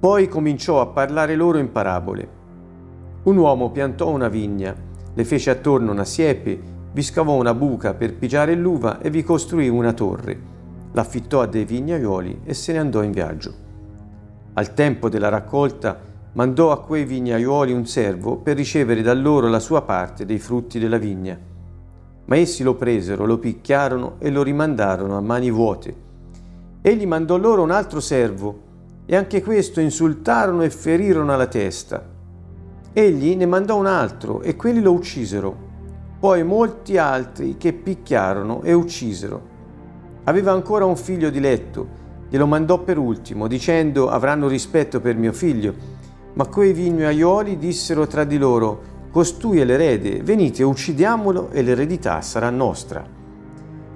Poi cominciò a parlare loro in parabole. Un uomo piantò una vigna, le fece attorno una siepe, vi scavò una buca per pigiare l'uva e vi costruì una torre. L'affittò a dei vignaioli e se ne andò in viaggio. Al tempo della raccolta mandò a quei vignaioli un servo per ricevere da loro la sua parte dei frutti della vigna. Ma essi lo presero, lo picchiarono e lo rimandarono a mani vuote. Egli mandò loro un altro servo e anche questo insultarono e ferirono alla testa. Egli ne mandò un altro e quelli lo uccisero, poi molti altri che picchiarono e uccisero. Aveva ancora un figlio diletto, glielo mandò per ultimo, dicendo avranno rispetto per mio figlio. Ma quei vignaioli dissero tra di loro, costui è l'erede, venite, uccidiamolo e l'eredità sarà nostra.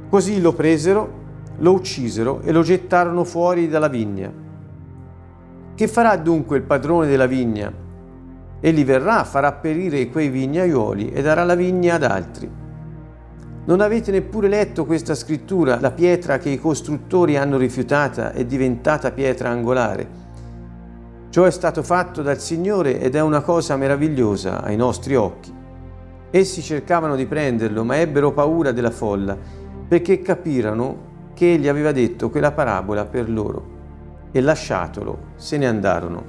Così lo presero, lo uccisero e lo gettarono fuori dalla vigna. Che farà dunque il padrone della vigna? Egli verrà, farà perire quei vignaioli e darà la vigna ad altri. Non avete neppure letto questa scrittura, la pietra che i costruttori hanno rifiutata è diventata pietra angolare. Ciò è stato fatto dal Signore ed è una cosa meravigliosa ai nostri occhi. Essi cercavano di prenderlo, ma ebbero paura della folla, perché capirono che egli aveva detto quella parabola per loro e lasciatolo se ne andarono.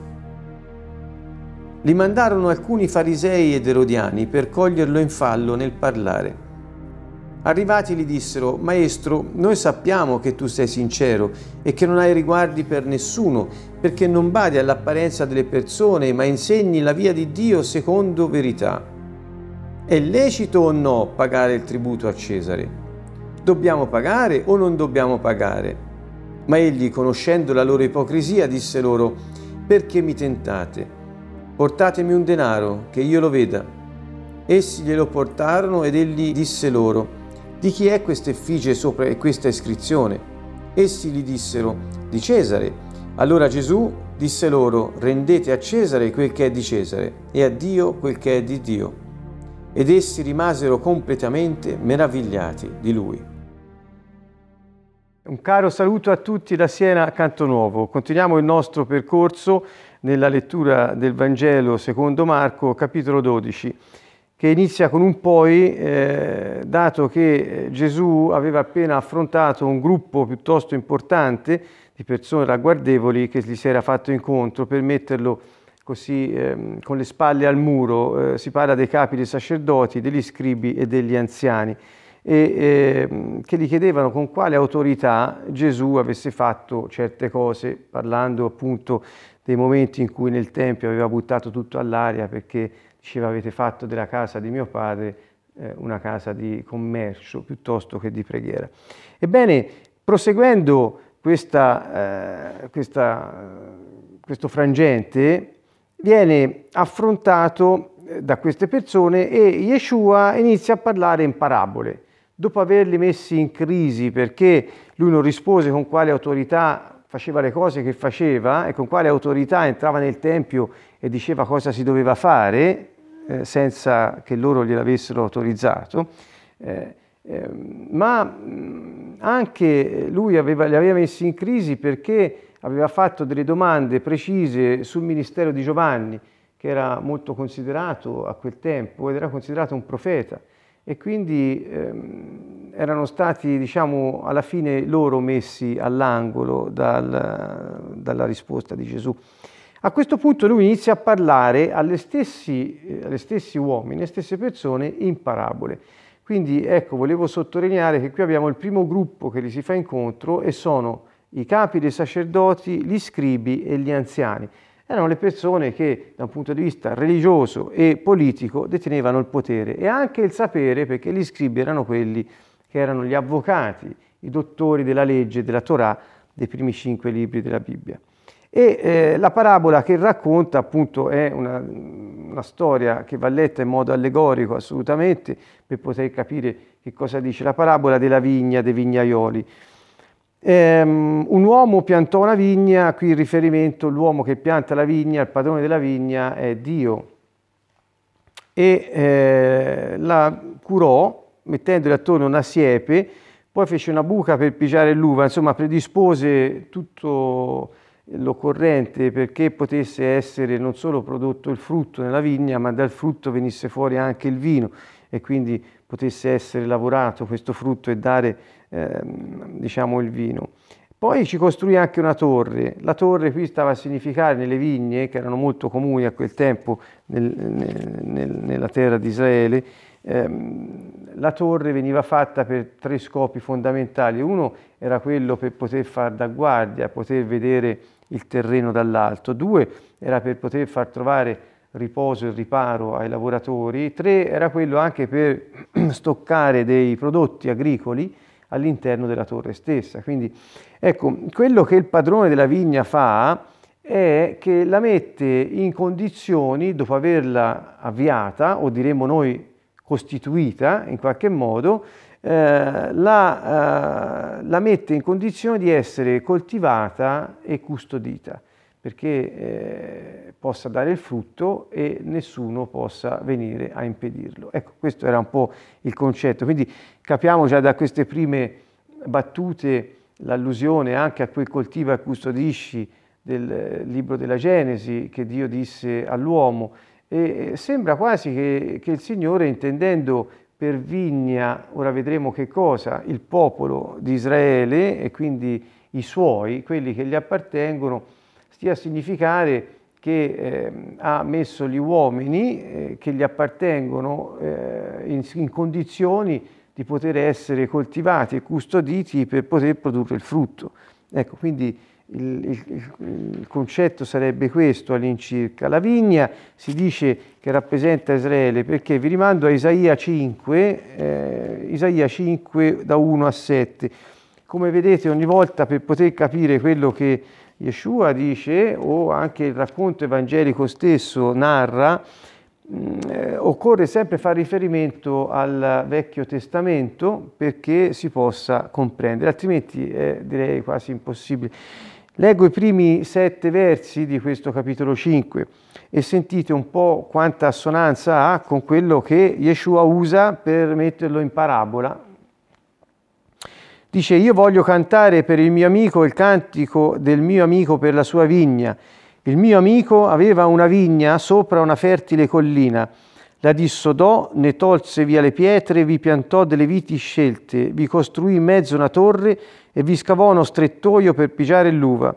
Li mandarono alcuni farisei ed erodiani per coglierlo in fallo nel parlare. Arrivati gli dissero, Maestro, noi sappiamo che tu sei sincero e che non hai riguardi per nessuno, perché non badi all'apparenza delle persone, ma insegni la via di Dio secondo verità. È lecito o no pagare il tributo a Cesare? Dobbiamo pagare o non dobbiamo pagare? Ma egli, conoscendo la loro ipocrisia, disse loro, perché mi tentate? Portatemi un denaro, che io lo veda. Essi glielo portarono ed egli disse loro, di chi è questa effigie sopra questa iscrizione? Essi gli dissero, di Cesare. Allora Gesù disse loro, rendete a Cesare quel che è di Cesare e a Dio quel che è di Dio. Ed essi rimasero completamente meravigliati di lui. Un caro saluto a tutti da Siena Canto Nuovo. Continuiamo il nostro percorso nella lettura del Vangelo secondo Marco, capitolo 12, che inizia con un poi, eh, dato che Gesù aveva appena affrontato un gruppo piuttosto importante di persone ragguardevoli che gli si era fatto incontro per metterlo così eh, con le spalle al muro. Eh, si parla dei capi dei sacerdoti, degli scribi e degli anziani e eh, che gli chiedevano con quale autorità Gesù avesse fatto certe cose, parlando appunto dei momenti in cui nel Tempio aveva buttato tutto all'aria perché diceva avete fatto della casa di mio padre eh, una casa di commercio piuttosto che di preghiera. Ebbene, proseguendo questa, eh, questa, questo frangente, viene affrontato eh, da queste persone e Yeshua inizia a parlare in parabole dopo averli messi in crisi perché lui non rispose con quale autorità faceva le cose che faceva e con quale autorità entrava nel Tempio e diceva cosa si doveva fare eh, senza che loro gliel'avessero autorizzato, eh, eh, ma mh, anche lui aveva, li aveva messi in crisi perché aveva fatto delle domande precise sul ministero di Giovanni, che era molto considerato a quel tempo ed era considerato un profeta e quindi ehm, erano stati diciamo alla fine loro messi all'angolo dal, dalla risposta di Gesù. A questo punto lui inizia a parlare alle stessi, eh, stessi uomini, alle stesse persone in parabole. Quindi ecco, volevo sottolineare che qui abbiamo il primo gruppo che gli si fa incontro e sono i capi dei sacerdoti, gli scribi e gli anziani erano le persone che da un punto di vista religioso e politico detenevano il potere e anche il sapere perché gli scribi erano quelli che erano gli avvocati, i dottori della legge, della Torah, dei primi cinque libri della Bibbia. E eh, la parabola che racconta appunto è una, una, storia che va letta in modo allegorico assolutamente per poter capire che cosa dice la parabola della vigna, dei vignaioli. Um, un uomo piantò una vigna, qui il riferimento, l'uomo che pianta la vigna, il padrone della vigna è Dio, e eh, la curò mettendole attorno una siepe, poi fece una buca per pigiare l'uva, insomma predispose tutto l'occorrente perché potesse essere non solo prodotto il frutto nella vigna, ma dal frutto venisse fuori anche il vino e quindi potesse essere lavorato questo frutto e dare eh, diciamo il vino. Poi ci costruì anche una torre. La torre qui stava a significare nelle vigne, che erano molto comuni a quel tempo nel, nel, nella terra di Israele, ehm, la torre veniva fatta per tre scopi fondamentali. Uno era quello per poter far da guardia, poter vedere il terreno dall'alto. Due era per poter far trovare riposo e riparo ai lavoratori. Tre era quello anche per stoccare dei prodotti agricoli all'interno della torre stessa. Quindi ecco, quello che il padrone della vigna fa è che la mette in condizioni, dopo averla avviata, o diremmo noi costituita in qualche modo, eh, la, eh, la, mette in condizione di essere coltivata e custodita perché eh, possa dare il frutto e nessuno possa venire a impedirlo. Ecco, questo era un po' il concetto. Quindi capiamo già da queste prime battute l'allusione anche a quel coltiva e custodisci del libro della Genesi che Dio disse all'uomo. E sembra quasi che, che il Signore, intendendo per vigna, ora vedremo che cosa, il popolo di Israele e quindi i suoi, quelli che gli appartengono, stia a significare che eh, ha messo gli uomini eh, che gli appartengono eh, in, in, condizioni di poter essere coltivati e custoditi per poter produrre il frutto. Ecco, quindi il, il, il concetto sarebbe questo all'incirca. La vigna si dice che rappresenta Israele perché vi rimando a Isaia 5, eh, Isaia 5 da 1 a 7. Come vedete ogni volta per poter capire quello che Yeshua dice, o anche il racconto evangelico stesso narra, mm, eh, occorre sempre fare riferimento al Vecchio Testamento perché si possa comprendere, altrimenti è direi quasi impossibile. Leggo i primi sette versi di questo capitolo 5 e sentite un po' quanta assonanza ha con quello che Yeshua usa per metterlo in parabola Dice, io voglio cantare per il mio amico il cantico del mio amico per la sua vigna. Il mio amico aveva una vigna sopra una fertile collina. La dissodò, ne tolse via le pietre, vi piantò delle viti scelte, vi costruì in mezzo una torre e vi scavò uno strettoio per pigiare l'uva.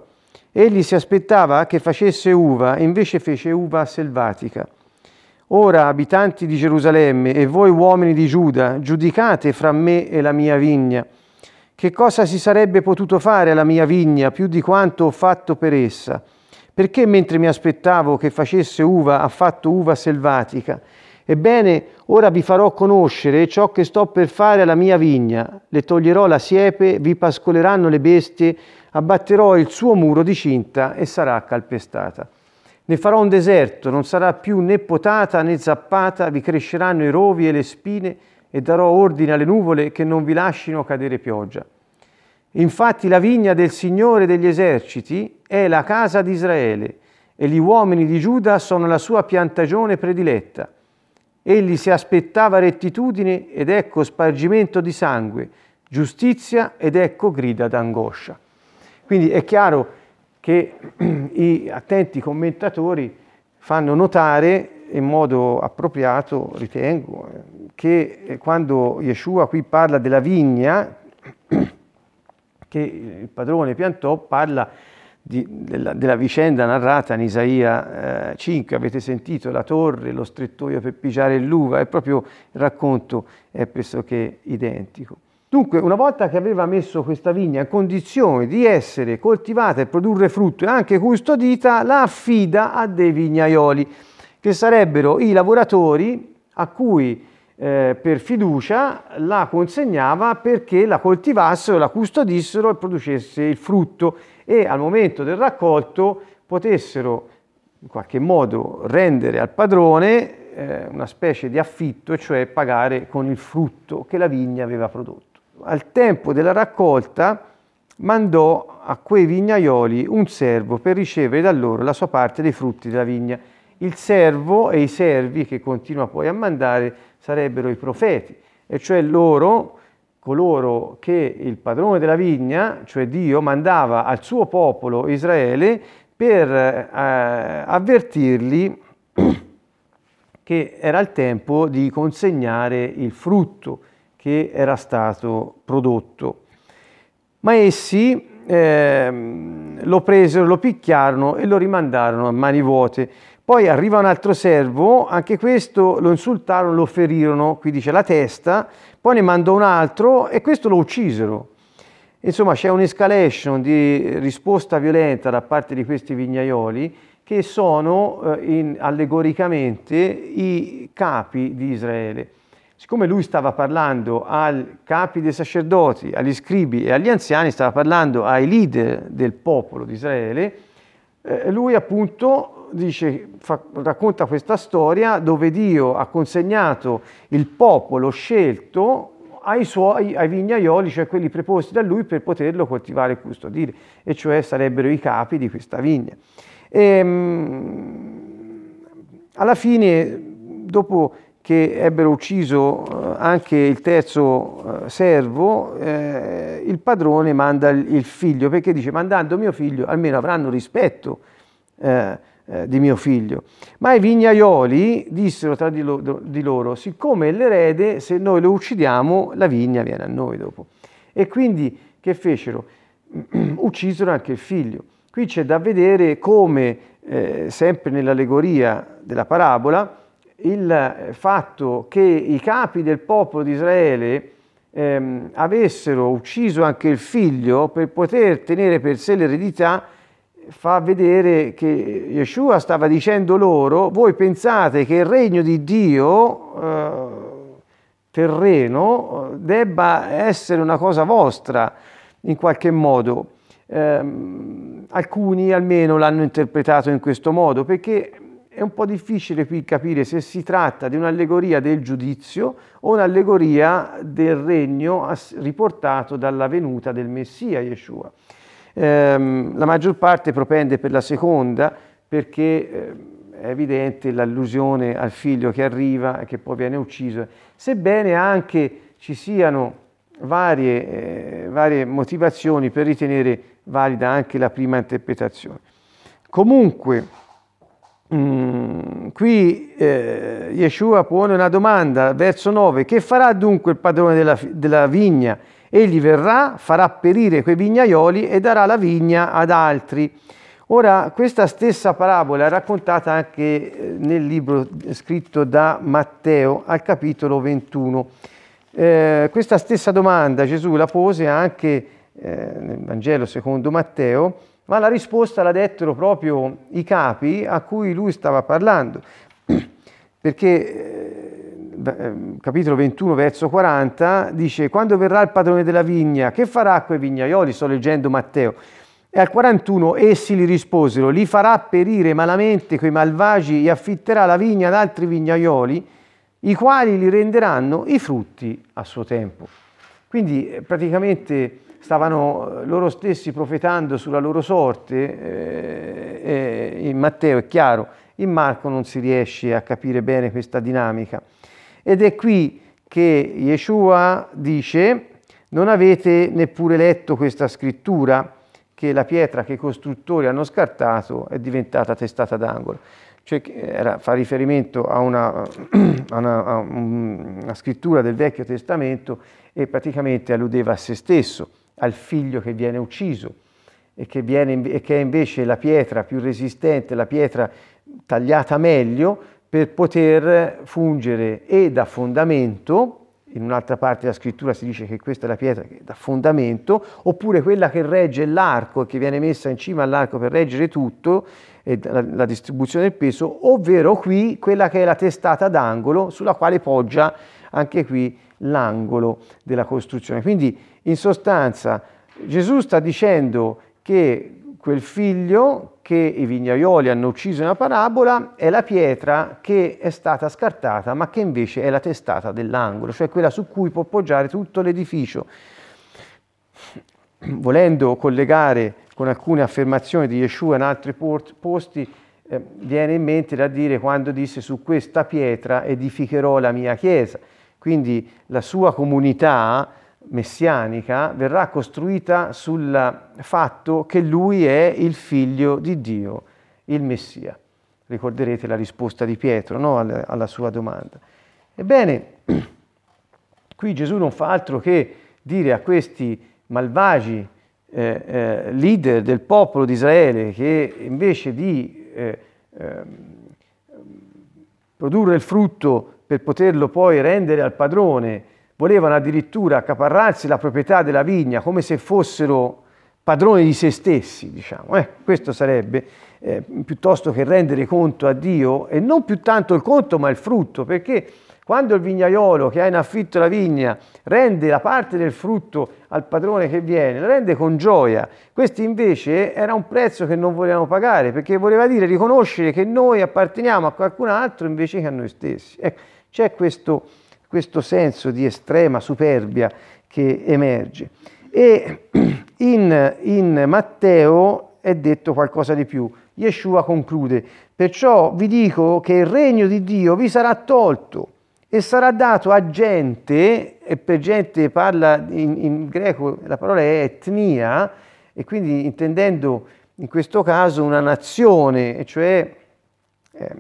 Egli si aspettava che facesse uva e invece fece uva selvatica. Ora, abitanti di Gerusalemme e voi uomini di Giuda, giudicate fra me e la mia vigna. Che cosa si sarebbe potuto fare alla mia vigna più di quanto ho fatto per essa? Perché mentre mi aspettavo che facesse uva ha fatto uva selvatica? Ebbene, ora vi farò conoscere ciò che sto per fare alla mia vigna. Le toglierò la siepe, vi pascoleranno le bestie, abbatterò il suo muro di cinta e sarà calpestata. Ne farò un deserto, non sarà più né potata né zappata, vi cresceranno i rovi e le spine, e darò ordine alle nuvole che non vi lascino cadere pioggia. Infatti la vigna del Signore degli eserciti è la casa di Israele e gli uomini di Giuda sono la sua piantagione prediletta. Egli si aspettava rettitudine ed ecco spargimento di sangue, giustizia ed ecco grida d'angoscia. Quindi è chiaro che i attenti commentatori fanno notare in modo appropriato, ritengo, che quando Yeshua qui parla della vigna che il padrone piantò, parla di, della, della, vicenda narrata in Isaia eh, 5, avete sentito la torre, lo strettoio per pigiare l'uva, è proprio il racconto è pressoché identico. Dunque, una volta che aveva messo questa vigna in condizione di essere coltivata e produrre frutto e anche custodita, la affida a dei vignaioli che sarebbero i lavoratori a cui eh, per fiducia la consegnava perché la coltivassero, la custodissero e producesse il frutto e al momento del raccolto potessero in qualche modo rendere al padrone eh, una specie di affitto, cioè pagare con il frutto che la vigna aveva prodotto. Al tempo della raccolta mandò a quei vignaioli un servo per ricevere da loro la sua parte dei frutti della vigna il servo e i servi che continua poi a mandare sarebbero i profeti, e cioè loro coloro che il padrone della vigna, cioè Dio, mandava al suo popolo Israele per eh, avvertirli che era il tempo di consegnare il frutto che era stato prodotto. Ma essi eh, lo presero, lo picchiarono e lo rimandarono a mani vuote. Poi arriva un altro servo, anche questo lo insultarono, lo ferirono, qui dice la testa, poi ne mandò un altro e questo lo uccisero. Insomma c'è un'escalation di risposta violenta da parte di questi vignaioli che sono eh, in, allegoricamente i capi di Israele. Siccome lui stava parlando ai capi dei sacerdoti, agli scribi e agli anziani, stava parlando ai leader del popolo di Israele, eh, lui appunto dice, fa, racconta questa storia dove Dio ha consegnato il popolo scelto ai suoi ai vignaioli, cioè quelli preposti da lui per poterlo coltivare e custodire, e cioè sarebbero i capi di questa vigna. E, ehm, alla fine, dopo che ebbero ucciso eh, anche il terzo eh, servo, eh, il padrone manda il figlio, perché dice mandando mio figlio almeno avranno rispetto eh, di mio figlio. Ma i vignaioli dissero tra di, lo, di loro, siccome è l'erede, se noi lo uccidiamo, la vigna viene a noi dopo. E quindi che fecero? Uccisero anche il figlio. Qui c'è da vedere come, eh, sempre nell'allegoria della parabola, il fatto che i capi del popolo di Israele ehm, avessero ucciso anche il figlio per poter tenere per sé l'eredità fa vedere che Yeshua stava dicendo loro, voi pensate che il regno di Dio eh, terreno debba essere una cosa vostra in qualche modo. Eh, alcuni almeno l'hanno interpretato in questo modo perché è un po' difficile qui capire se si tratta di un'allegoria del giudizio o un'allegoria del regno riportato dalla venuta del Messia Yeshua. Eh, la maggior parte propende per la seconda perché eh, è evidente l'allusione al figlio che arriva e che poi viene ucciso, sebbene anche ci siano varie, eh, varie motivazioni per ritenere valida anche la prima interpretazione. Comunque, mh, mm, qui eh, Yeshua pone una domanda, verso 9, che farà dunque il padrone della, della vigna? Egli verrà, farà perire quei vignaioli e darà la vigna ad altri. Ora, questa stessa parabola è raccontata anche eh, nel libro scritto da Matteo al capitolo 21. Eh, questa stessa domanda Gesù la pose anche eh, nel Vangelo secondo Matteo, ma la risposta la dettero proprio i capi a cui lui stava parlando, perché eh, capitolo 21 verso 40 dice quando verrà il padrone della vigna che farà a quei vignaioli? Sto leggendo Matteo. E al 41 essi gli risposero li farà perire malamente quei malvagi e affitterà la vigna ad altri vignaioli i quali li renderanno i frutti a suo tempo. Quindi eh, praticamente stavano eh, loro stessi profetando sulla loro sorte, eh, in Matteo è chiaro, in Marco non si riesce a capire bene questa dinamica. Ed è qui che Yeshua dice, non avete neppure letto questa scrittura, che la pietra che i costruttori hanno scartato è diventata testata d'angolo. Cioè era, fa riferimento a una, a, una, a una scrittura del Vecchio Testamento e praticamente alludeva a se stesso, al figlio che viene ucciso e che, viene, e che è invece la pietra più resistente, la pietra tagliata meglio, per poter fungere e da fondamento, in un'altra parte della scrittura si dice che questa è la pietra che da fondamento, oppure quella che regge l'arco e che viene messa in cima all'arco per reggere tutto, la, la distribuzione del peso, ovvero qui quella che è la testata d'angolo sulla quale poggia anche qui l'angolo della costruzione. Quindi in sostanza Gesù sta dicendo che quel figlio che i vignaioli hanno ucciso nella parabola è la pietra che è stata scartata, ma che invece è la testata dell'angolo, cioè quella su cui può poggiare tutto l'edificio. Volendo collegare con alcune affermazioni di Yeshua in altri posti, eh, viene in mente da dire quando disse su questa pietra edificherò la mia chiesa. Quindi la sua comunità messianica verrà costruita sul fatto che lui è il figlio di Dio, il Messia. Ricorderete la risposta di Pietro no? alla sua domanda. Ebbene, qui Gesù non fa altro che dire a questi malvagi eh, eh, leader del popolo di Israele che invece di eh, ehm, produrre il frutto per poterlo poi rendere al padrone, volevano addirittura accaparrarsi la proprietà della vigna come se fossero padroni di se stessi, diciamo. Eh, questo sarebbe eh, piuttosto che rendere conto a Dio e non più tanto il conto ma il frutto, perché quando il vignaiolo che ha in affitto la vigna rende la parte del frutto al padrone che viene, la rende con gioia. Questi invece era un prezzo che non volevano pagare, perché voleva dire riconoscere che noi apparteniamo a qualcun altro invece che a noi stessi. Ecco, c'è questo, questo senso di estrema superbia che emerge. E in, in Matteo è detto qualcosa di più. Yeshua conclude, perciò vi dico che il regno di Dio vi sarà tolto e sarà dato a gente, e per gente parla in, in greco, la parola è etnia, e quindi intendendo in questo caso una nazione, cioè eh,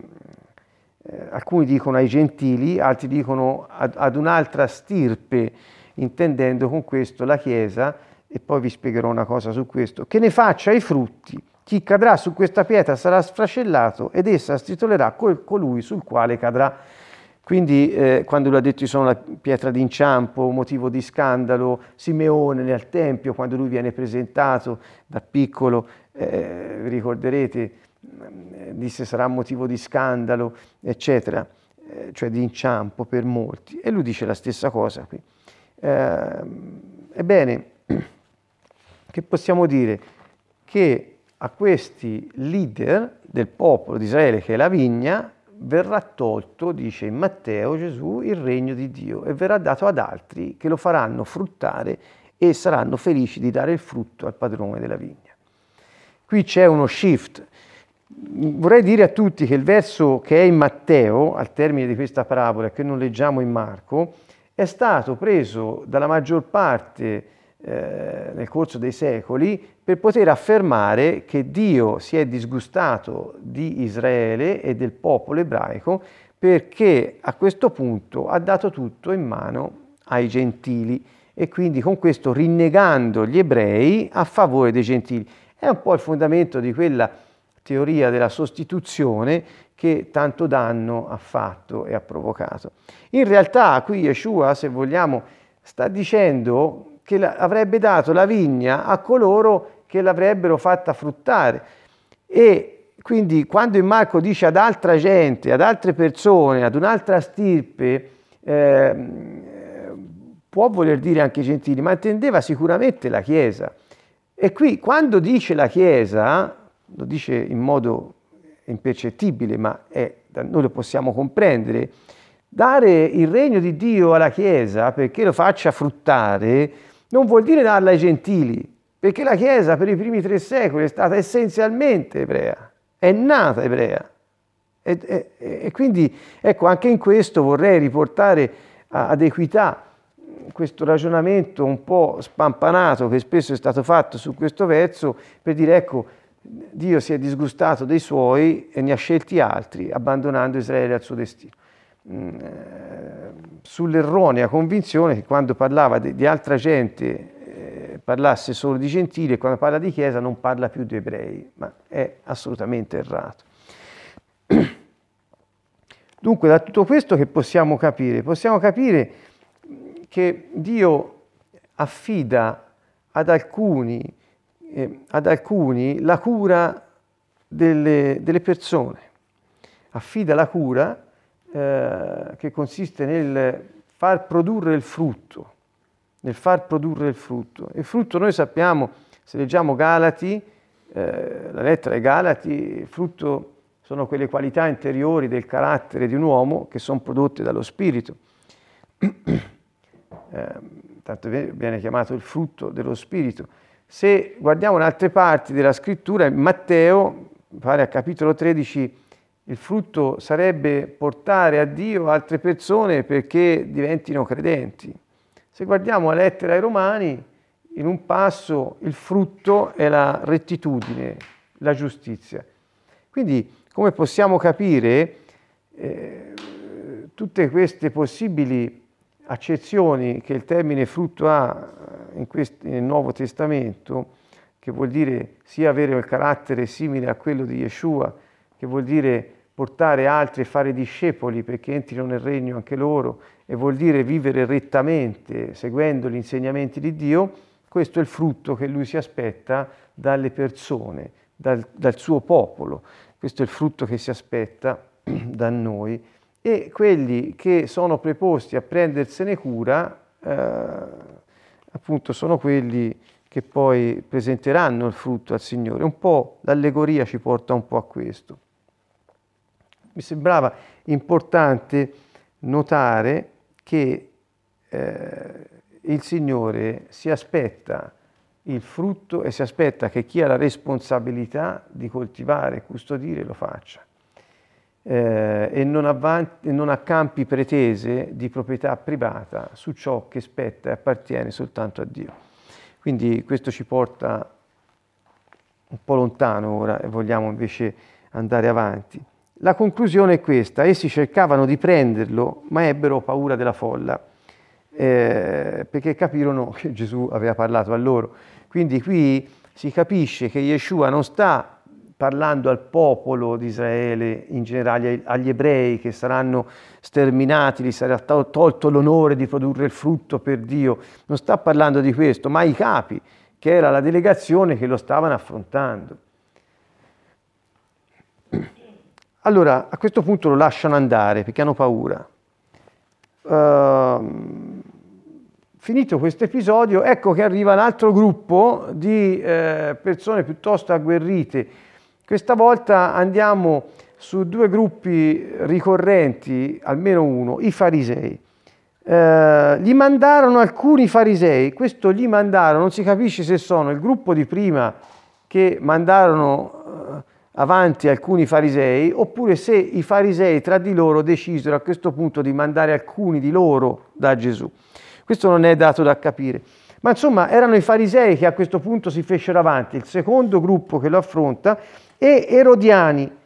alcuni dicono ai gentili, altri dicono ad, ad un'altra stirpe, intendendo con questo la Chiesa, e poi vi spiegherò una cosa su questo, che ne faccia i frutti. Chi cadrà su questa pietra sarà sfracellato ed essa stritolerà col, colui sul quale cadrà. Quindi eh, quando lui ha detto io sono la pietra d'inciampo, motivo di scandalo, Simeone nel Tempio, quando lui viene presentato da piccolo, eh, ricorderete, eh, disse sarà motivo di scandalo, eccetera, eh, cioè di inciampo per molti. E lui dice la stessa cosa qui. Eh, ebbene, che possiamo dire? Che a questi leader del popolo di Israele, che è la vigna, verrà tolto, dice in Matteo Gesù, il regno di Dio e verrà dato ad altri che lo faranno fruttare e saranno felici di dare il frutto al padrone della vigna. Qui c'è uno shift Vorrei dire a tutti che il verso che è in Matteo, al termine di questa parabola, che non leggiamo in Marco, è stato preso dalla maggior parte eh, nel corso dei secoli per poter affermare che Dio si è disgustato di Israele e del popolo ebraico perché a questo punto ha dato tutto in mano ai gentili e quindi con questo rinnegando gli ebrei a favore dei gentili. È un po' il fondamento di quella teoria della sostituzione che tanto danno ha fatto e ha provocato. In realtà qui Yeshua, se vogliamo, sta dicendo che avrebbe dato la vigna a coloro che l'avrebbero fatta fruttare e quindi quando in Marco dice ad altra gente, ad altre persone, ad un'altra stirpe, eh, può voler dire anche i gentili, ma intendeva sicuramente la Chiesa. E qui quando dice la Chiesa, lo dice in modo impercettibile, ma è, noi lo possiamo comprendere, dare il regno di Dio alla Chiesa perché lo faccia fruttare non vuol dire darla ai gentili, perché la Chiesa per i primi tre secoli è stata essenzialmente ebrea, è nata ebrea. E, e, e quindi ecco, anche in questo vorrei riportare ad equità questo ragionamento un po' spampanato che spesso è stato fatto su questo verso per dire ecco, Dio si è disgustato dei suoi e ne ha scelti altri, abbandonando Israele al suo destino. Mm, eh, sull'erronea convinzione che quando parlava di, altra gente eh, parlasse solo di gentili e quando parla di chiesa non parla più di ebrei, ma è assolutamente errato. Dunque da tutto questo che possiamo capire? Possiamo capire che Dio affida ad alcuni eh, ad alcuni la cura delle, delle persone, affida la cura eh, che consiste nel far produrre il frutto, nel far produrre il frutto. Il frutto noi sappiamo, se leggiamo Galati, eh, la lettera ai Galati, il frutto sono quelle qualità interiori del carattere di un uomo che sono prodotte dallo Spirito. Eh, tanto viene chiamato il frutto dello Spirito. Se guardiamo in altre parti della scrittura, in Matteo, pare a capitolo 13, il frutto sarebbe portare a Dio altre persone perché diventino credenti. Se guardiamo la lettera ai Romani, in un passo il frutto è la rettitudine, la giustizia. Quindi, come possiamo capire, eh, tutte queste possibili accezioni che il termine frutto ha in quest- nel Nuovo Testamento, che vuol dire sia avere un carattere simile a quello di Yeshua, che vuol dire portare altri e fare discepoli perché entrino nel regno anche loro, e vuol dire vivere rettamente seguendo gli insegnamenti di Dio, questo è il frutto che lui si aspetta dalle persone, dal, dal suo popolo, questo è il frutto che si aspetta da noi e quelli che sono preposti a prendersene cura, eh, appunto, sono quelli che poi presenteranno il frutto al Signore. Un po' l'allegoria ci porta un po' a questo. Mi sembrava importante notare che eh, il Signore si aspetta il frutto e si aspetta che chi ha la responsabilità di coltivare e custodire lo faccia eh, e, non avanti, non accampi pretese di proprietà privata su ciò che spetta e appartiene soltanto a Dio. Quindi questo ci porta un po' lontano ora e vogliamo invece andare avanti. La conclusione è questa, essi cercavano di prenderlo ma ebbero paura della folla eh, perché capirono che Gesù aveva parlato a loro. Quindi qui si capisce che Yeshua non sta parlando al popolo di Israele, in generale agli ebrei che saranno sterminati, gli sarà tolto l'onore di produrre il frutto per Dio, non sta parlando di questo, ma ai capi, che era la delegazione che lo stavano affrontando. Allora, a questo punto lo lasciano andare perché hanno paura. Uh, finito questo episodio, ecco che arriva un altro gruppo di eh, persone piuttosto agguerrite. Questa volta andiamo su due gruppi ricorrenti, almeno uno, i farisei. Eh, gli mandarono alcuni farisei, questo gli mandarono, non si capisce se sono il gruppo di prima che mandarono eh, avanti alcuni farisei, oppure se i farisei tra di loro decisero a questo punto di mandare alcuni di loro da Gesù. Questo non è dato da capire. Ma insomma erano i farisei che a questo punto si fecero avanti, il secondo gruppo che lo affronta, e Erodiani.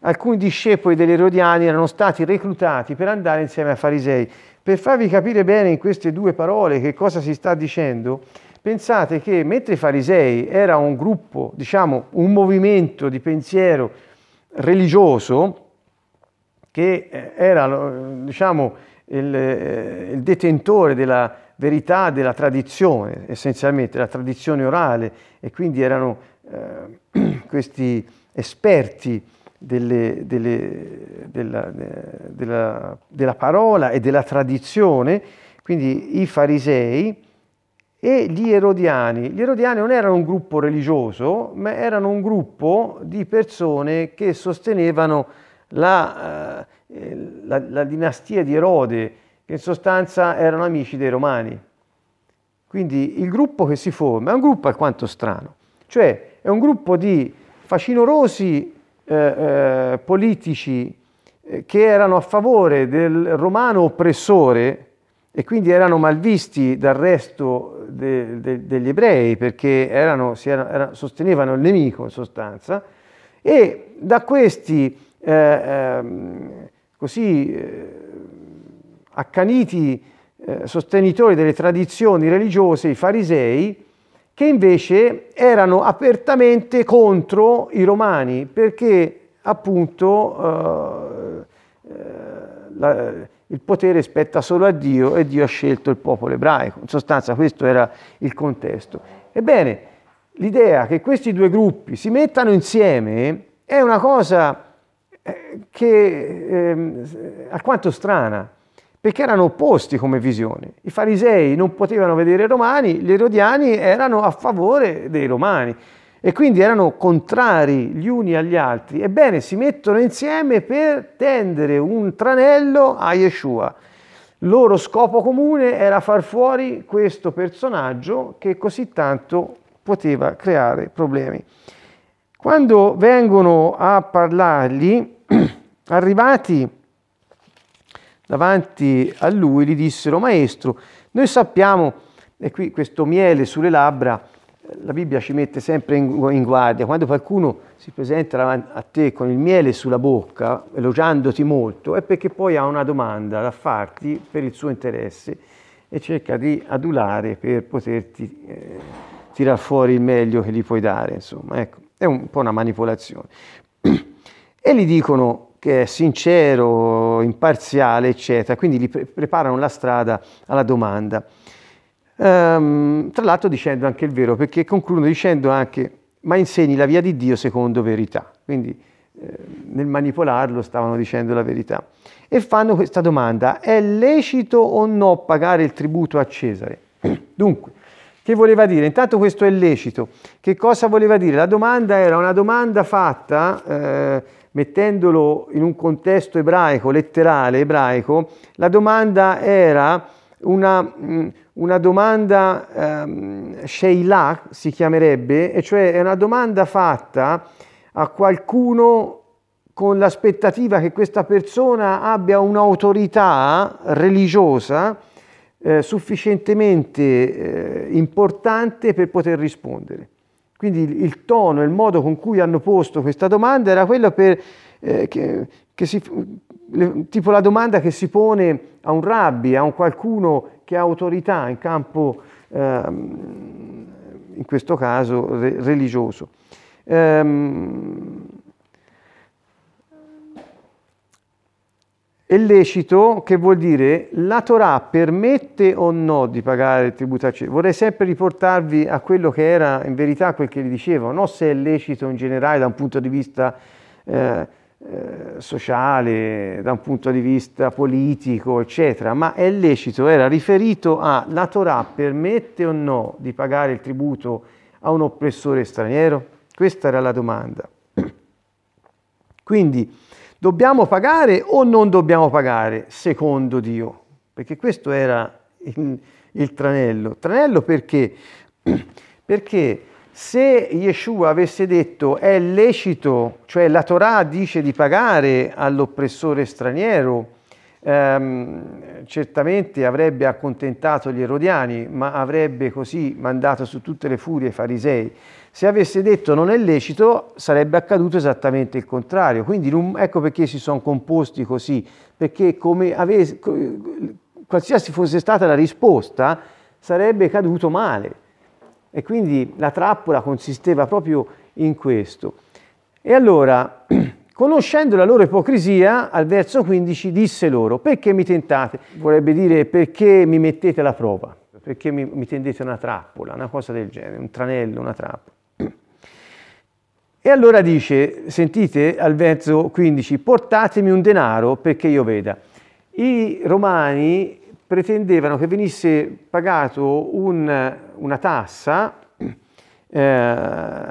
Alcuni discepoli degli Erodiani erano stati reclutati per andare insieme ai farisei. Per farvi capire bene in queste due parole che cosa si sta dicendo, pensate che mentre i farisei era un gruppo, diciamo, un movimento di pensiero religioso, che eh, era, diciamo, il, eh, il detentore della verità della tradizione, essenzialmente la tradizione orale, e quindi erano eh, questi esperti delle, delle, della, della, della, parola e della tradizione, quindi i farisei e gli erodiani. Gli erodiani non erano un gruppo religioso, ma erano un gruppo di persone che sostenevano la, eh, la, la dinastia di Erode, che in sostanza erano amici dei romani. Quindi il gruppo che si forma è un gruppo alquanto strano, cioè è un gruppo di facinorosi eh, eh, politici eh, che erano a favore del romano oppressore e quindi erano malvisti dal resto de, de, degli ebrei perché erano, era, era, sostenevano il nemico in sostanza e da questi eh, ehm, così eh, accaniti eh, sostenitori delle tradizioni religiose, i farisei, che invece erano apertamente contro i romani perché appunto eh, eh, la, il potere spetta solo a Dio e Dio ha scelto il popolo ebraico. In sostanza questo era il contesto. Ebbene, l'idea che questi due gruppi si mettano insieme è una cosa eh, che eh, alquanto strana perché erano opposti come visione. I farisei non potevano vedere i romani, gli erodiani erano a favore dei romani e quindi erano contrari gli uni agli altri. Ebbene, si mettono insieme per tendere un tranello a Yeshua. Il loro scopo comune era far fuori questo personaggio che così tanto poteva creare problemi. Quando vengono a parlargli, arrivati davanti a lui gli dissero, Maestro, Noi sappiamo, e qui questo miele sulle labbra, la Bibbia ci mette sempre in, guardia, quando qualcuno si presenta a te con il miele sulla bocca, elogiandoti molto, è perché poi ha una domanda da farti per il suo interesse e cerca di adulare per poterti eh, tirar fuori il meglio che gli puoi dare, insomma, ecco, è un po' una manipolazione. E gli dicono che è sincero, imparziale, eccetera, quindi gli pre- preparano la strada alla domanda. Um, tra l'altro dicendo anche il vero, perché concludono dicendo anche ma insegni la via di Dio secondo verità. Quindi eh, nel manipolarlo stavano dicendo la verità. E fanno questa domanda, è lecito o no pagare il tributo a Cesare? Dunque, che voleva dire? Intanto questo è lecito. Che cosa voleva dire? La domanda era una domanda fatta, eh, mettendolo in un contesto ebraico, letterale ebraico, la domanda era una, mm, una domanda um, Sheila si chiamerebbe, e cioè è una domanda fatta a qualcuno con l'aspettativa che questa persona abbia un'autorità religiosa eh, sufficientemente eh, importante per poter rispondere. Quindi il, tono, il modo con cui hanno posto questa domanda era quello per, eh, che, che si, le, tipo la domanda che si pone a un rabbi, a un qualcuno che ha autorità in campo, ehm, in questo caso, re, religioso. Ehm, È lecito che vuol dire la Torah permette o no di pagare il tributo a Cesare? Vorrei sempre riportarvi a quello che era in verità quel che gli dicevo, non se è lecito in generale da un punto di vista eh, eh, sociale, da un punto di vista politico, eccetera, ma è lecito, era riferito a la Torah permette o no di pagare il tributo a un oppressore straniero? Questa era la domanda. Quindi, Dobbiamo pagare o non dobbiamo pagare secondo Dio? Perché questo era il, il tranello. Tranello perché? Perché se Yeshua avesse detto è lecito, cioè la Torah dice di pagare all'oppressore straniero, ehm, certamente avrebbe accontentato gli erodiani, ma avrebbe così mandato su tutte le furie i farisei. Se avesse detto non è lecito, sarebbe accaduto esattamente il contrario. Quindi ecco perché si sono composti così, perché come avesse, qualsiasi fosse stata la risposta, sarebbe caduto male. E quindi la trappola consisteva proprio in questo. E allora, conoscendo la loro ipocrisia, al verso 15 disse loro, perché mi tentate? Vorrebbe dire perché mi mettete alla prova, perché mi, mi tendete una trappola, una cosa del genere, un tranello, una trappola. E allora dice, sentite al verso 15, portatemi un denaro perché io veda. I romani pretendevano che venisse pagato un, una tassa eh,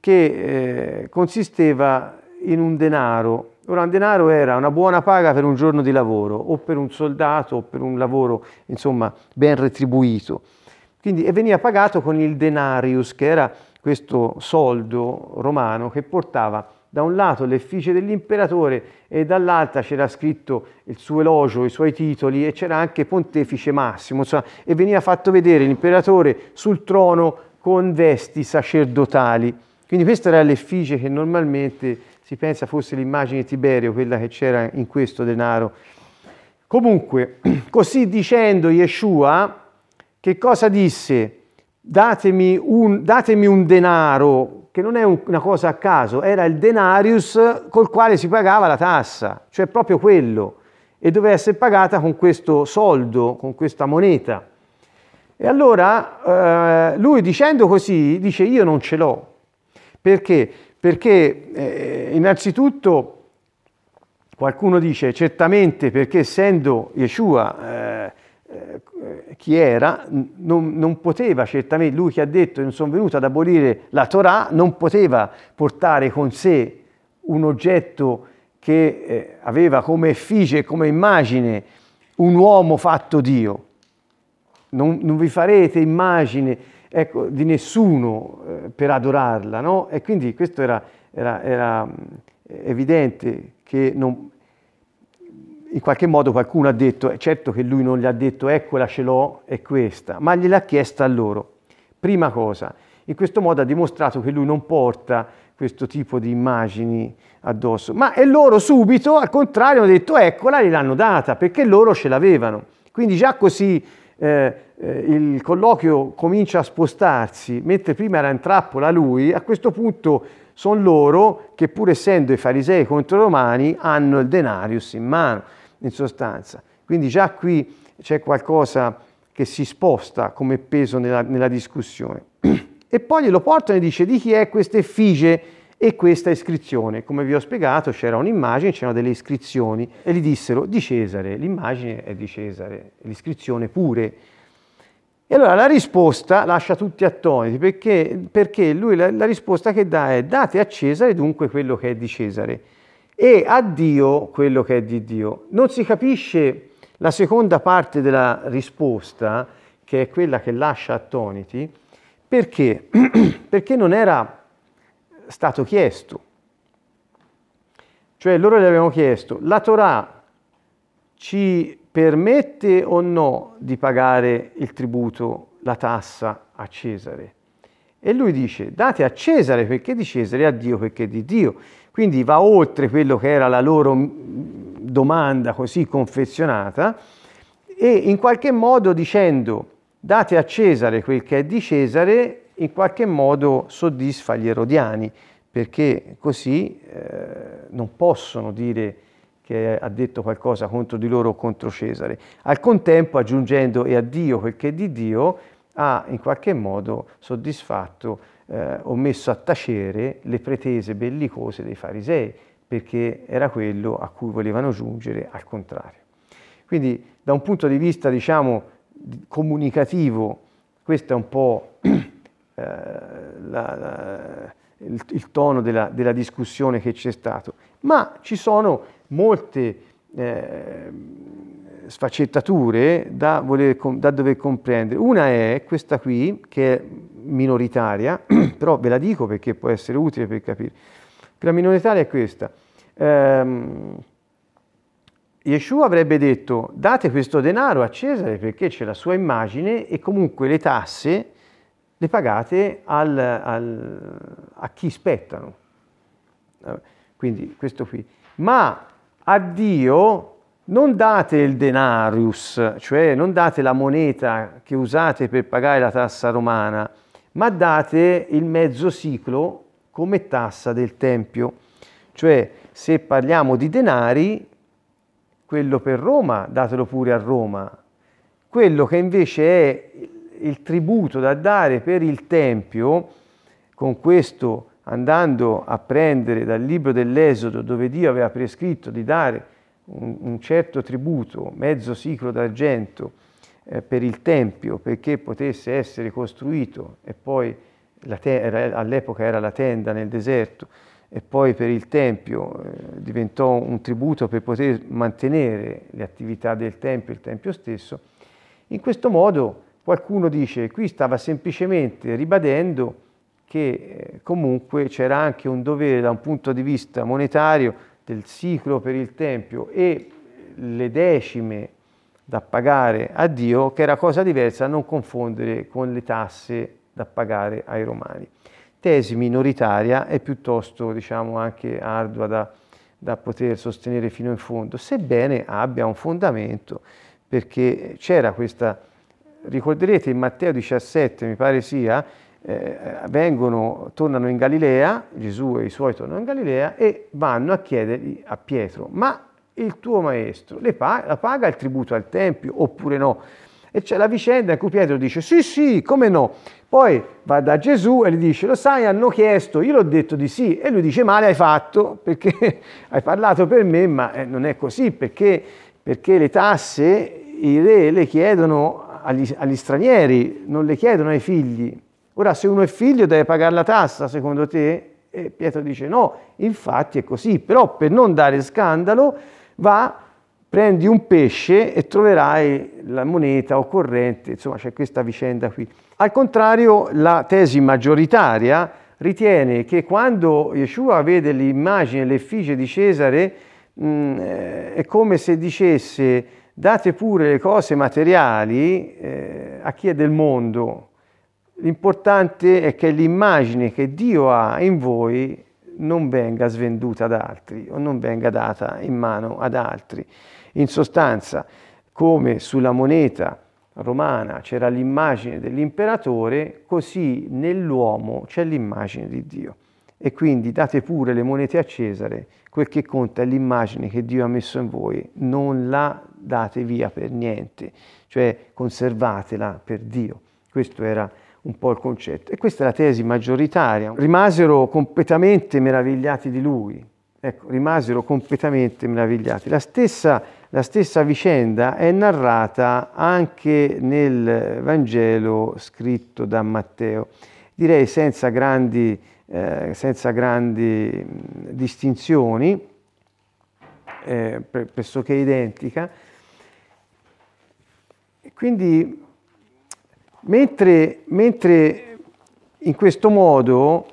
che eh, consisteva in un denaro. Ora un denaro era una buona paga per un giorno di lavoro o per un soldato o per un lavoro insomma ben retribuito. Quindi, e veniva pagato con il denarius che era questo soldo romano che portava da un lato l'effigie dell'imperatore e dall'altra c'era scritto il suo elogio, i suoi titoli e c'era anche Pontefice Massimo insomma, e veniva fatto vedere l'imperatore sul trono con vesti sacerdotali. Quindi questa era l'effigie che normalmente si pensa fosse l'immagine di Tiberio, quella che c'era in questo denaro. Comunque, così dicendo Yeshua, che cosa disse? Datemi un, datemi un denaro, che non è un, una cosa a caso, era il denarius col quale si pagava la tassa, cioè proprio quello, e doveva essere pagata con questo soldo, con questa moneta. E allora eh, lui dicendo così dice io non ce l'ho. Perché? Perché eh, innanzitutto qualcuno dice certamente perché essendo Yeshua eh, chi era, non, non, poteva certamente, lui che ha detto non sono venuto ad abolire la Torah, non poteva portare con sé un oggetto che eh, aveva come effigie, come immagine un uomo fatto Dio. Non, non vi farete immagine ecco, di nessuno eh, per adorarla, no? E quindi questo era, era, era evidente che non, in qualche modo qualcuno ha detto, è certo che lui non gli ha detto eccola ce l'ho, è questa, ma gliel'ha chiesta a loro. Prima cosa, in questo modo ha dimostrato che lui non porta questo tipo di immagini addosso, ma e loro subito, al contrario, hanno detto eccola, gliel'hanno data, perché loro ce l'avevano. Quindi già così eh, eh, il colloquio comincia a spostarsi, mentre prima era in trappola lui, a questo punto sono loro che pur essendo i farisei contro i romani hanno il denarius in mano, in sostanza. Quindi già qui c'è qualcosa che si sposta come peso nella, nella discussione. E poi glielo portano e dice di chi è questa effigie e questa iscrizione. Come vi ho spiegato c'era un'immagine, c'erano delle iscrizioni e gli dissero di Cesare, l'immagine è di Cesare, l'iscrizione pure. E allora la risposta lascia tutti attoniti perché, perché lui la, la, risposta che dà è date a Cesare dunque quello che è di Cesare e a Dio quello che è di Dio. Non si capisce la seconda parte della risposta, che è quella che lascia attoniti, perché? perché non era stato chiesto. Cioè loro gli avevano chiesto, la Torah ci permette o no di pagare il tributo, la tassa a Cesare? E lui dice, date a Cesare perché di Cesare e a Dio perché di Dio. Quindi va oltre quello che era la loro domanda così confezionata e in qualche modo dicendo date a Cesare quel che è di Cesare, in qualche modo soddisfa gli erodiani, perché così eh, non possono dire che ha detto qualcosa contro di loro o contro Cesare. Al contempo, aggiungendo e a Dio quel che è di Dio, ha in qualche modo soddisfatto eh, o messo a tacere le pretese bellicose dei farisei, perché era quello a cui volevano giungere al contrario. Quindi da un punto di vista, diciamo, comunicativo, questo è un po' eh, la, la, il, il, tono della, della discussione che c'è stato, ma ci sono molte eh, sfaccettature da, voler, da dover comprendere. Una è questa qui, che è minoritaria, però ve la dico perché può essere utile per capire. La minoritaria è questa. Um, Yeshua avrebbe detto date questo denaro a Cesare perché c'è la sua immagine e comunque le tasse le pagate al, al, a chi spettano. Quindi questo qui. Ma a Dio non date il denarius, cioè non date la moneta che usate per pagare la tassa romana, ma date il mezzo ciclo come tassa del Tempio. Cioè, se parliamo di denari, quello per Roma, datelo pure a Roma. Quello che invece è il tributo da dare per il Tempio, con questo andando a prendere dal libro dell'Esodo dove Dio aveva prescritto di dare un, un certo tributo, mezzo ciclo d'argento eh, per il Tempio perché potesse essere costruito e poi te- all'epoca era la tenda nel deserto e poi per il Tempio eh, diventò un tributo per poter mantenere le attività del Tempio, il Tempio stesso, in questo modo qualcuno dice qui stava semplicemente ribadendo che eh, comunque c'era anche un dovere da un punto di vista monetario del ciclo per il Tempio e le decime da pagare a Dio, che era cosa diversa da non confondere con le tasse da pagare ai romani. Tesi minoritaria e piuttosto diciamo anche ardua da, da poter sostenere fino in fondo, sebbene abbia un fondamento, perché c'era questa, ricorderete in Matteo 17, mi pare sia, eh, vengono, tornano in Galilea, Gesù e i suoi tornano in Galilea e vanno a chiedergli a Pietro, ma il tuo maestro paga, paga il tributo al Tempio oppure no? E c'è la vicenda in cui Pietro dice sì, sì, come no? Poi va da Gesù e gli dice, lo sai, hanno chiesto, io l'ho detto di sì, e lui dice, male hai fatto perché hai parlato per me, ma eh, non è così, perché, perché le tasse i re le chiedono agli, agli stranieri, non le chiedono ai figli. Ora, se uno è figlio deve pagare la tassa, secondo te? E Pietro dice no, infatti è così, però per non dare scandalo va, prendi un pesce e troverai la moneta occorrente, insomma c'è questa vicenda qui. Al contrario, la tesi maggioritaria ritiene che quando Yeshua vede l'immagine, l'effigie di Cesare, mm, eh, è come se dicesse date pure le cose materiali eh, a chi è del mondo. L'importante è che l'immagine che Dio ha in voi non venga svenduta ad altri o non venga data in mano ad altri. In sostanza, come sulla moneta romana c'era l'immagine dell'imperatore, così nell'uomo c'è l'immagine di Dio. E quindi date pure le monete a Cesare, quel che conta è l'immagine che Dio ha messo in voi, non la date via per niente, cioè conservatela per Dio. Questo era un po' il concetto. E questa è la tesi maggioritaria. Rimasero completamente meravigliati di lui. Ecco, rimasero completamente meravigliati. La stessa, la stessa vicenda è narrata anche nel Vangelo scritto da Matteo. Direi senza grandi, eh, senza grandi distinzioni, eh, pressoché identica. Quindi Mentre, mentre in questo modo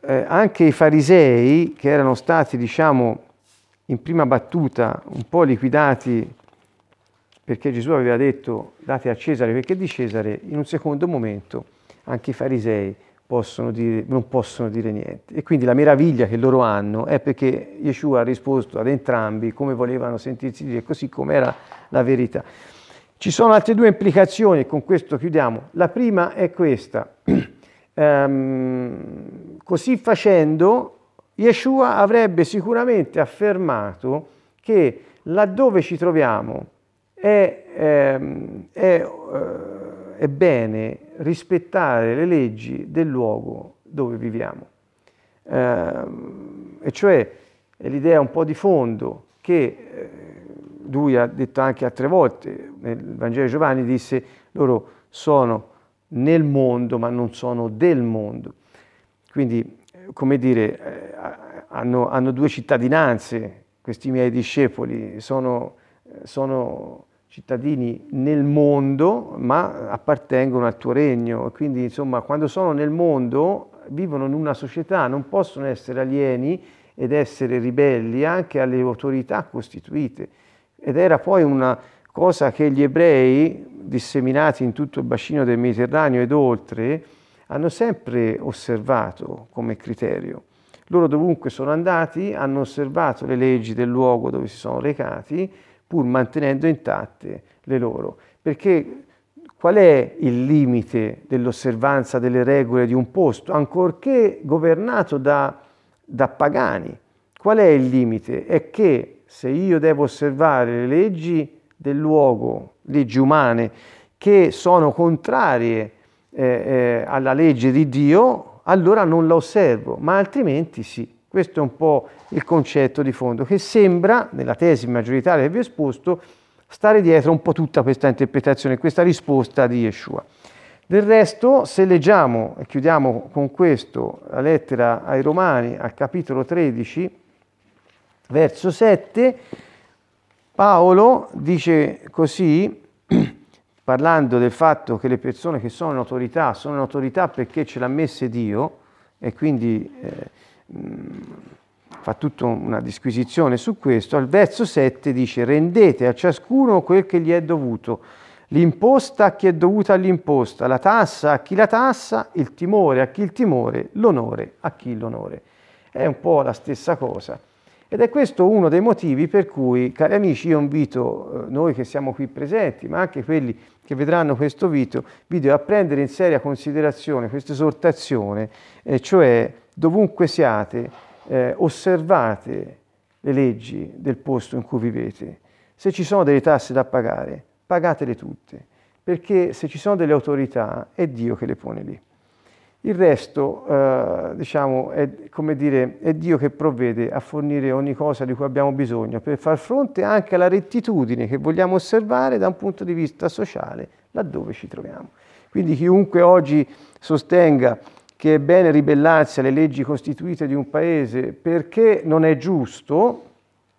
eh, anche i farisei, che erano stati, diciamo, in prima battuta un po' liquidati perché Gesù aveva detto date a Cesare perché di Cesare, in un secondo momento anche i farisei possono dire, non possono dire niente. E quindi la meraviglia che loro hanno è perché Yeshua ha risposto ad entrambi come volevano sentirsi dire, così come era la verità. Ci sono altre due implicazioni e con questo chiudiamo. La prima è questa. ehm, così facendo, Yeshua avrebbe sicuramente affermato che laddove ci troviamo è, ehm, è, eh, è bene rispettare le leggi del luogo dove viviamo. Ehm, e cioè l'idea un po' di fondo che eh, lui ha detto anche altre volte, nel Vangelo di Giovanni disse loro sono nel mondo ma non sono del mondo. Quindi, come dire, eh, hanno, hanno due cittadinanze questi miei discepoli, sono, sono cittadini nel mondo ma appartengono al tuo regno. Quindi, insomma, quando sono nel mondo vivono in una società, non possono essere alieni ed essere ribelli anche alle autorità costituite. Ed era poi una cosa che gli ebrei, disseminati in tutto il bacino del Mediterraneo ed oltre, hanno sempre osservato come criterio. Loro dovunque sono andati hanno osservato le leggi del luogo dove si sono recati, pur mantenendo intatte le loro. Perché qual è il limite dell'osservanza delle regole di un posto, ancorché governato da, da pagani? Qual è il limite? È che se io devo osservare le leggi del luogo, leggi umane, che sono contrarie eh, eh, alla legge di Dio, allora non la osservo, ma altrimenti sì. Questo è un po' il concetto di fondo, che sembra, nella tesi maggioritaria che vi ho esposto, stare dietro un po' tutta questa interpretazione, questa risposta di Yeshua. Del resto, se leggiamo, e chiudiamo con questo, la lettera ai Romani al capitolo 13, verso 7, Paolo dice così, parlando del fatto che le persone che sono in autorità sono in autorità perché ce l'ha messe Dio e quindi eh, fa tutta una disquisizione su questo, al verso 7 dice rendete a ciascuno quel che gli è dovuto, l'imposta a chi è dovuta all'imposta, la tassa a chi la tassa, il timore a chi il timore, l'onore a chi l'onore. È un po' la stessa cosa. Ed è questo uno dei motivi per cui, cari amici, io invito eh, noi che siamo qui presenti, ma anche quelli che vedranno questo video, video a prendere in seria considerazione questa esortazione, eh, cioè dovunque siate, eh, osservate le leggi del posto in cui vivete. Se ci sono delle tasse da pagare, pagatele tutte, perché se ci sono delle autorità è Dio che le pone lì. Il resto, eh, diciamo, è, dire, è Dio che provvede a fornire ogni cosa di cui abbiamo bisogno per far fronte anche alla rettitudine che vogliamo osservare da un punto di vista sociale, laddove ci troviamo. Quindi chiunque oggi sostenga che è bene ribellarsi alle leggi costituite di un paese perché non è giusto,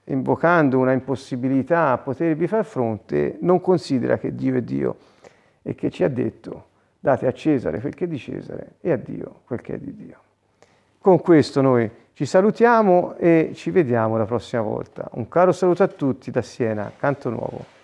invocando una impossibilità a potervi far fronte, non considera che Dio è Dio e che ci ha detto date a Cesare quel che è di Cesare e a Dio quel che è di Dio. Con questo noi ci salutiamo e ci vediamo la prossima volta. Un caro saluto a tutti da Siena, Canto Nuovo.